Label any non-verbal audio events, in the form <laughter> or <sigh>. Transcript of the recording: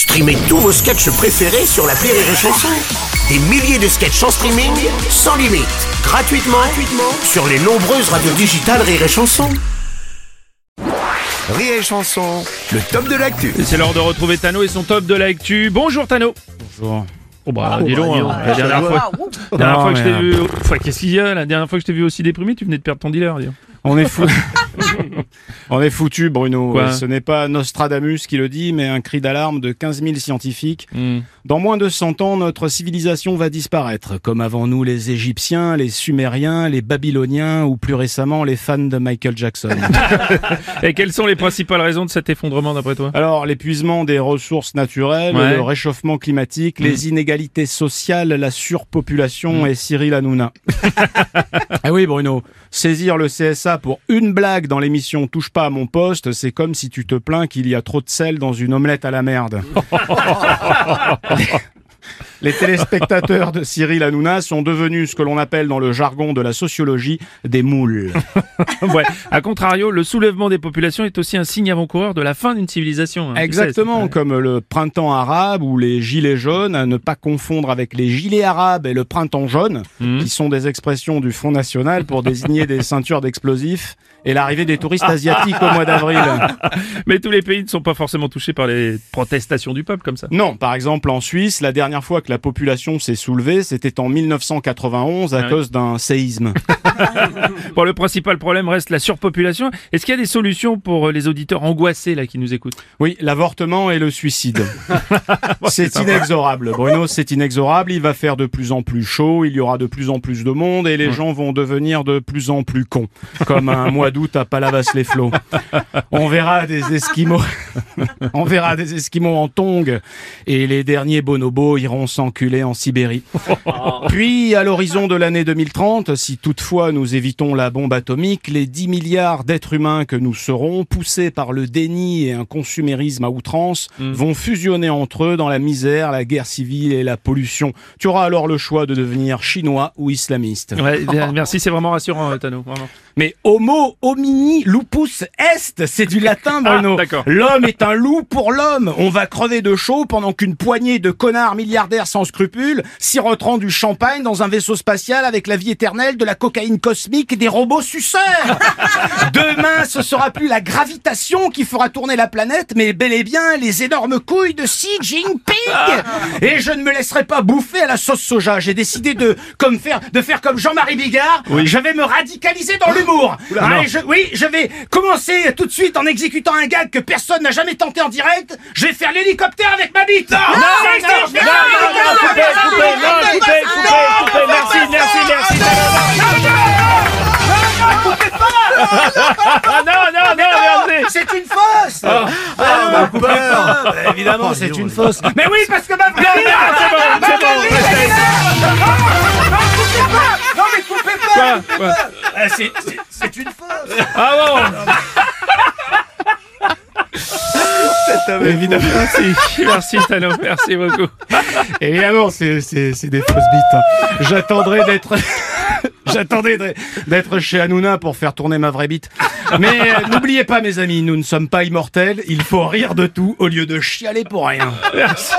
Streamez tous vos sketchs préférés sur la Rire et Chanson. Des milliers de sketchs en streaming, sans limite, gratuitement, gratuitement sur les nombreuses radios digitales Rire et Chanson. Rire et Chanson, le top de l'actu. C'est l'heure de retrouver Tano et son top de l'actu. Bonjour Tano Bonjour. Oh bah dis donc, hein, la dernière fois, la dernière Non, fois que je t'ai vu, Enfin, qu'est-ce qu'il y a La dernière fois que je t'ai vu aussi déprimé, tu venais de perdre ton dealer. dis. On est fou. <laughs> On est foutu, Bruno. Quoi Ce n'est pas Nostradamus qui le dit, mais un cri d'alarme de 15 000 scientifiques. Hmm. Dans moins de 100 ans, notre civilisation va disparaître, comme avant nous les Égyptiens, les Sumériens, les Babyloniens ou plus récemment les fans de Michael Jackson. <laughs> Et quelles sont les principales raisons de cet effondrement d'après toi? Alors, l'épuisement des ressources naturelles, Ouais. le réchauffement climatique, les inégalités sociales, la surpopulation et Cyril Hanouna. ah <laughs> oui, Bruno, saisir le CSA pour une blague dans l'émission Touche pas à mon poste, c'est comme si tu te plains qu'il y a trop de sel dans une omelette à la merde. <laughs> Les téléspectateurs de Cyril Hanouna sont devenus ce que l'on appelle dans le jargon de la sociologie des moules. <laughs> Ouais. A contrario, le soulèvement des populations est aussi un signe avant-coureur de la fin d'une civilisation. hein, sais, Exactement, comme le printemps arabe ou les gilets jaunes, à ne pas confondre avec les gilets arabes et le printemps jaune, Mhm. qui sont des expressions du Front National pour désigner des ceintures d'explosifs et l'arrivée des touristes asiatiques au mois d'avril. <laughs> Mais tous les pays ne sont pas forcément touchés par les protestations du peuple comme ça. Non, par exemple en Suisse, la dernière fois que la population s'est soulevée, c'était en 1991 à cause d'un séisme. <laughs> Bon, le principal problème reste la surpopulation. Est-ce qu'il y a des solutions pour euh, les auditeurs angoissés là qui nous écoutent? Oui, l'avortement et le suicide. <laughs> c'est inexorable, Bruno, c'est inexorable. Il va faire de plus en plus chaud, il y aura de plus en plus de monde et les gens vont devenir de plus en plus cons, comme un mois d'août à Palavas-les-Flots. <laughs> On verra des Esquimaux, on verra des Esquimaux en tongs et les derniers bonobos iront s'enculer en Sibérie. <laughs> Puis, à l'horizon de l'année 2030, si toutefois nous évitons la bombe atomique, les 10 milliards d'êtres humains que nous serons, poussés par le déni et un consumérisme à outrance, vont fusionner entre eux dans la misère, la guerre civile et la pollution. Tu auras alors le choix de devenir chinois ou islamiste. Ouais, merci, c'est vraiment rassurant, euh, Tano. Vraiment. Mais homo homini lupus est, c'est du latin, Bruno. Ah, d'accord. L'homme est un loup pour l'homme. On va crever de chaud pendant qu'une poignée de connards milliardaires sans scrupules siroteront du champagne dans un vaisseau spatial avec la vie éternelle, de la cocaïne cosmique et des robots suceurs. <laughs> Demain, ce sera plus la gravitation qui fera tourner la planète, mais bel et bien les énormes couilles de Xi Jinping. Et je ne me laisserai pas bouffer à la sauce soja. J'ai décidé de comme faire de faire comme Jean-Marie Bigard. Je vais me radicaliser dans l'humour. Ah, oui, je vais commencer tout de suite en exécutant un gag que personne n'a jamais tenté en direct. Je vais faire l'hélicoptère avec ma bite. Non, non, non, coupez, coupez, non, coupez, coupez, merci, merci, merci. Ah non, non, non, merci. C'est une fausse Ah, bah, Évidemment, c'est une fausse. Mais oui, parce que ma non, c'est bon, c'est bon. Non, mais coupez pas Ah, C'est une fausse Ah bon Évidemment, merci, <laughs> merci Tano, merci beaucoup. Évidemment, c'est c'est- c'est des fausses bites. hein. J'attendrai d'être... <laughs> J'attendais d'être- d'être chez Hanouna pour faire tourner ma vraie bite. Mais euh, n'oubliez pas, mes amis, nous ne sommes pas immortels. Il faut rire de tout au lieu de chialer pour rien. Merci.